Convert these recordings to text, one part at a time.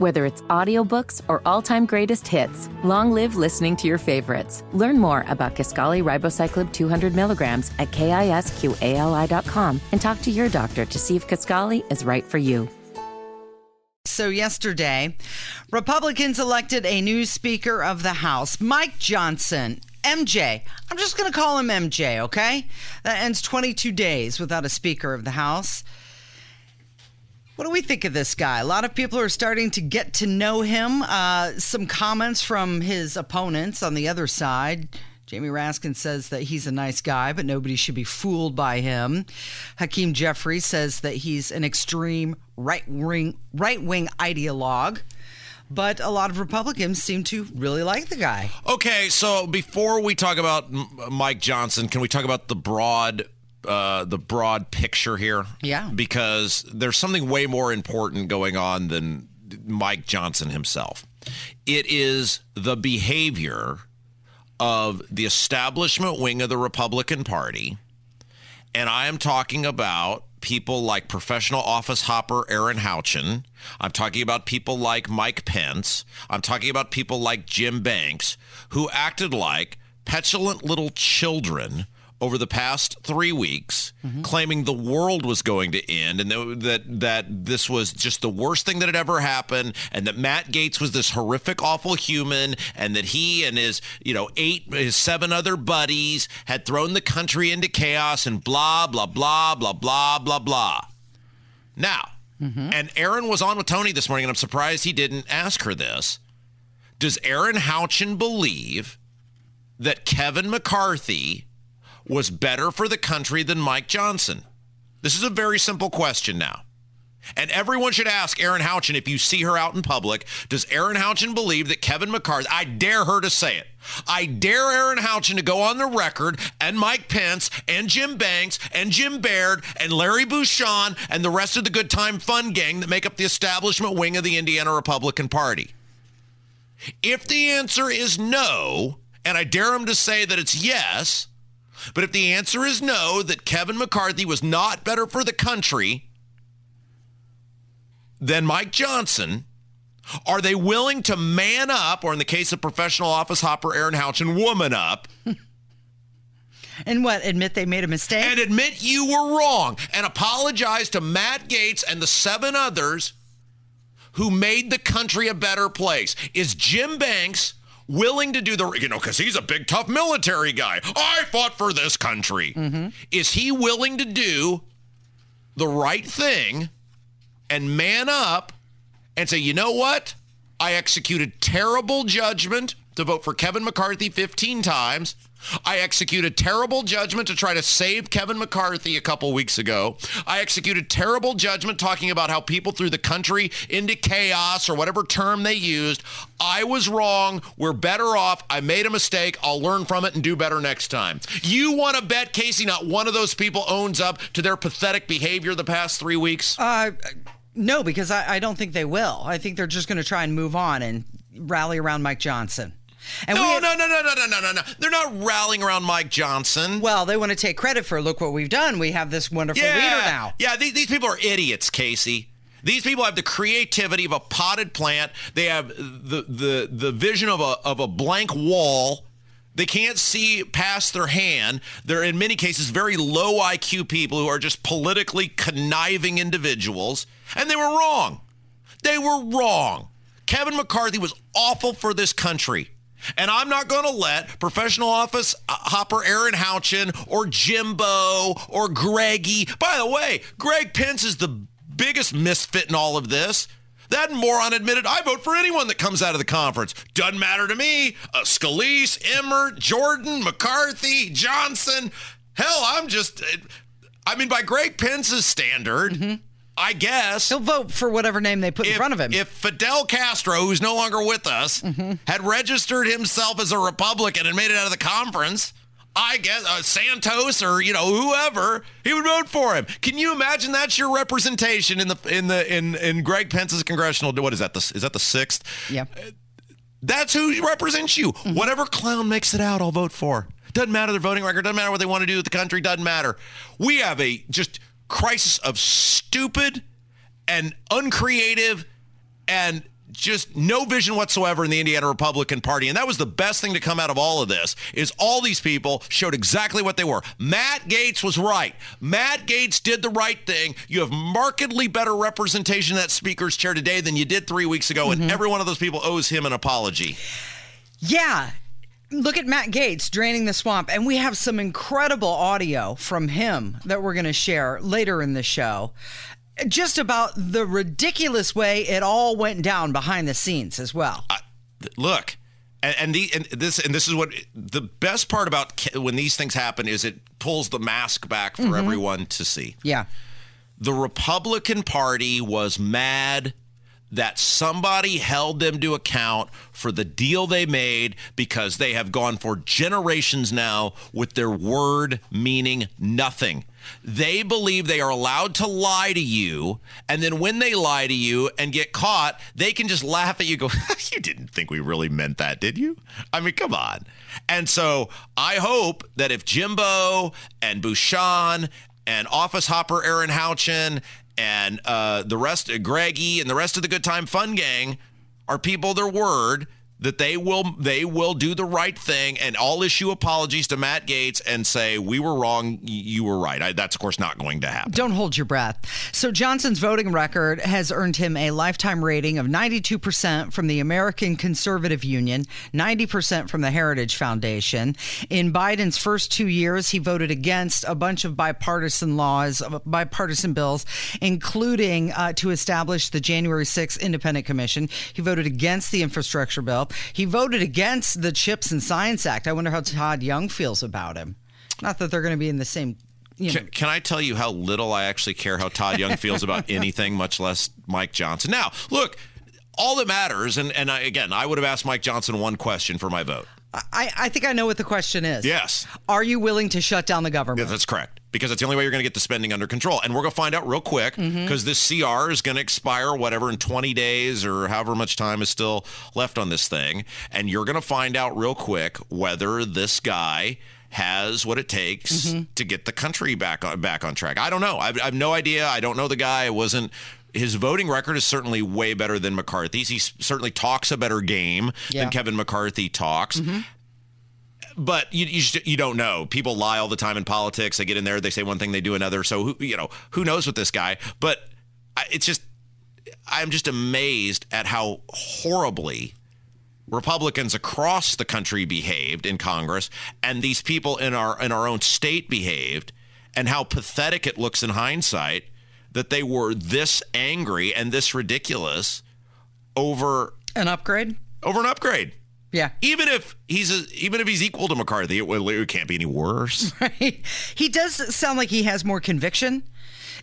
Whether it's audiobooks or all-time greatest hits, long live listening to your favorites. Learn more about Kisqali ribociclib 200 milligrams at kisqali.com and talk to your doctor to see if Kisqali is right for you. So, yesterday, Republicans elected a new Speaker of the House, Mike Johnson. MJ. I'm just going to call him MJ, okay? That ends 22 days without a Speaker of the House. What do we think of this guy? A lot of people are starting to get to know him. Uh, some comments from his opponents on the other side. Jamie Raskin says that he's a nice guy, but nobody should be fooled by him. Hakeem Jeffries says that he's an extreme right wing right wing ideologue. But a lot of Republicans seem to really like the guy. Okay, so before we talk about Mike Johnson, can we talk about the broad uh, the broad picture here? Yeah. Because there's something way more important going on than Mike Johnson himself. It is the behavior of the establishment wing of the Republican Party. And I am talking about people like professional office hopper Erin Houchin. I'm talking about people like Mike Pence. I'm talking about people like Jim Banks, who acted like petulant little children over the past three weeks, mm-hmm. claiming the world was going to end and that that this was just the worst thing that had ever happened, and that Matt Gaetz was this horrific, awful human, and that he and his you know eight his seven other buddies had thrown the country into chaos and blah blah blah blah blah blah blah. Now, mm-hmm. and Erin was on with Tony this morning, and I'm surprised he didn't ask her this. Does Erin Houchin believe that Kevin McCarthy? Was better for the country than Mike Johnson? This is a very simple question now. And everyone should ask Erin Houchin if you see her out in public, does Erin Houchin believe that Kevin McCarthy, I dare her to say it. I dare Erin Houchin to go on the record and Mike Pence and Jim Banks and Jim Baird and Larry Bucshon and the rest of the good time fun gang that make up the establishment wing of the Indiana Republican Party. If the answer is no, and I dare him to say that it's yes, but if the answer is no, that Kevin McCarthy was not better for the country than Mike Johnson, are they willing to man up, or in the case of professional office hopper Erin Houchin, woman up? And what? Admit they made a mistake? And admit you were wrong and apologize to Matt Gaetz and the seven others who made the country a better place. Is Jim Banks willing to do the, you know, because he's a big, tough military guy. I fought for this country. Mm-hmm. Is he willing to do the right thing and man up and say, you know what? I executed terrible judgment to vote for Kevin McCarthy 15 times. I executed terrible judgment to try to save Kevin McCarthy a couple weeks ago. I executed terrible judgment talking about how people threw the country into chaos or whatever term they used. I was wrong. We're better off. I made a mistake. I'll learn from it and do better next time. You want to bet Casey not one of those people owns up to their pathetic behavior the past three weeks? Uh, no, because I, I don't think they will. I think they're just going to try and move on and rally around Mike Johnson. And no, have, no, no, no, no, no, no, no, no. They're not rallying around Mike Johnson. Well, they want to take credit for look what we've done. We have this wonderful yeah, leader now. Yeah, these, these people are idiots, Casey. These people have the creativity of a potted plant. They have the the the vision of a of a blank wall. They can't see past their hand. They're in many cases very low IQ people who are just politically conniving individuals. And they were wrong. They were wrong. Kevin McCarthy was awful for this country. And I'm not going to let professional office uh, hopper Erin Houchin or Jimbo or Greggy. By the way, Greg Pence is the biggest misfit in all of this. That moron admitted, I vote for anyone that comes out of the conference. Doesn't matter to me. Uh, Scalise, Emmer, Jordan, McCarthy, Johnson. Hell, I'm just, I mean, by Greg Pence's standard, mm-hmm. I guess. He'll vote for whatever name they put if, in front of him. If Fidel Castro, who's no longer with us, mm-hmm. had registered himself as a Republican and made it out of the conference, I guess uh, Santos or you know whoever he would vote for him. Can you imagine that's your representation in the in the in in Greg Pence's congressional? What is that? The, is that the sixth? Yeah. Uh, that's who represents you. Mm-hmm. Whatever clown makes it out, I'll vote for. Doesn't matter their voting record. Doesn't matter what they want to do with the country. Doesn't matter. We have a just crisis of stupid and uncreative and just no vision whatsoever in the Indiana Republican Party. And that was the best thing to come out of all of this is all these people showed exactly what they were. Matt Gaetz was right. Matt Gaetz did the right thing. You have markedly better representation in that speaker's chair today than you did three weeks ago. And mm-hmm. every one of those people owes him an apology. Yeah. Look at Matt Gaetz draining the swamp. And we have some incredible audio from him that we're going to share later in the show. Just about the ridiculous way it all went down behind the scenes as well. look and, and the and this and this is what the best part about when these things happen is it pulls the mask back for mm-hmm. everyone to see Yeah. the republican party was mad that somebody held them to account for the deal they made because they have gone for generations now with their word meaning nothing. They believe they are allowed to lie to you. And then when they lie to you and get caught, they can just laugh at you, go, You didn't think we really meant that, did you? I mean, come on. And so I hope that if Jimbo and Bucshon and office hopper Erin Houchin and uh, the rest, Greggy and the rest of the Good Time Fun Gang are people their word that they will they will do the right thing and all issue apologies to Matt Gaetz and say we were wrong, you were right. I, that's of course not going to happen. Don't hold your breath. So Johnson's voting record has earned him a lifetime rating of 92% from the American Conservative Union, 90% from the Heritage Foundation. In Biden's first two years, he voted against a bunch of bipartisan laws, uh, bipartisan bills, including uh, to establish the January 6th Independent Commission. He voted against the infrastructure bill. He voted against the Chips and Science Act. I wonder how Todd Young feels about him. Not that they're going to be in the same. You know, Can, can I tell you how little I actually care how Todd Young feels about anything, much less Mike Johnson? Now, look, all that matters, and, and I, again, I would have asked Mike Johnson one question for my vote. I, I think I know what the question is. Yes. Are you willing to shut down the government? Yeah, that's correct. Because it's the only way you're going to get the spending under control. And we're going to find out real quick mm-hmm. because this CR is going to expire, whatever, in 20 days or however much time is still left on this thing. And you're going to find out real quick whether this guy has what it takes mm-hmm. to get the country back on back on track. I don't know. I've, I have no idea. I don't know the guy. I wasn't. His voting record is certainly way better than McCarthy's. He certainly talks a better game Yeah. than Kevin McCarthy talks mm-hmm. But you, you just- you don't know. People lie all the time in politics. They get in there, they say one thing, they do another. So who you know who knows with this guy? But I- it's just I'm just amazed at how horribly Republicans across the country behaved in Congress, and these people in our in our own state behaved, and how pathetic it looks in hindsight that they were this angry and this ridiculous over An upgrade? over an upgrade Yeah. even if he's a, even if he's equal to McCarthy, it, it can't be any worse. Right. He does sound like he has more conviction.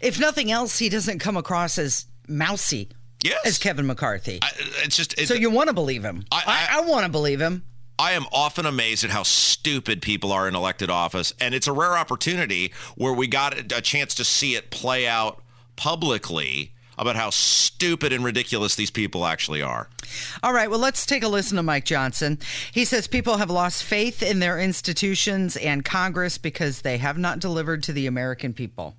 If nothing else, he doesn't come across as mousy Yes. as Kevin McCarthy. I, it's just it's, so you want to believe him. I- I, I, want to believe him. I am often amazed at how stupid people are in elected office, and it's a rare opportunity where we got a, a chance to see it play out publicly about how stupid and ridiculous these people actually are. All right, well, let's take a listen to Mike Johnson. He says people have lost faith in their institutions and Congress because they have not delivered to the American people.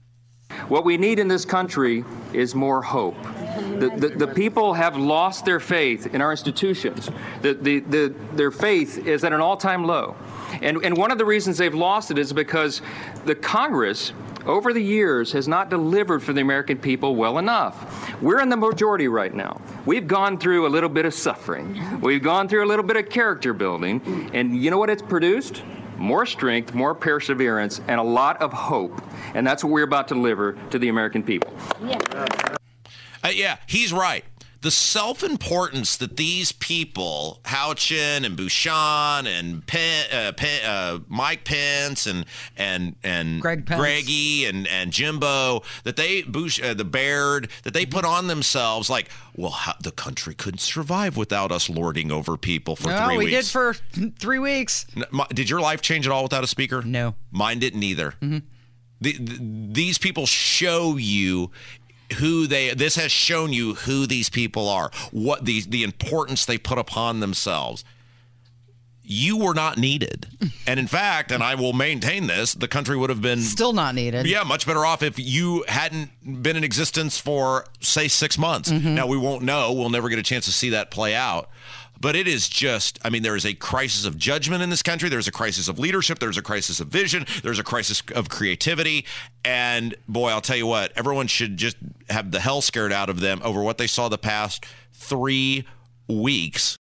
What we need in this country is more hope. The, the, the people have lost their faith in our institutions. The, the, the, their faith is at an all time low. And, and one of the reasons they've lost it is because the Congress, over the years, has not delivered for the American people well enough. We're in the majority right now. We've gone through a little bit of suffering, we've gone through a little bit of character building. And you know what it's produced? more strength, more perseverance, and a lot of hope. And that's what we're about to deliver to the American people. Uh, yeah, he's right. The self-importance that these people, Houchin and Bucshon and Pen, uh, Pen, uh, Mike Pence and and and Greg Pence. Greggy and and Jimbo, that they Bush, uh, the Baird, that they put on themselves, like, well, how, the country couldn't survive without us lording over people for No, three we weeks. We did for three weeks. Did your life change at all without a speaker? No. Mine didn't either. The, the, these people show you who they this has shown you who these people are what the the importance they put upon themselves you were not needed. And in fact, and I will maintain this, the country would have been Still not needed. yeah, much better off if you hadn't been in existence for, say, six months. Mm-hmm. Now, we won't know. We'll never get a chance to see that play out. But it is just, I mean, there is a crisis of judgment in this country. There's a crisis of leadership. There's a crisis of vision. There's a crisis of creativity. And boy, I'll tell you what, everyone should just have the hell scared out of them over what they saw the past three weeks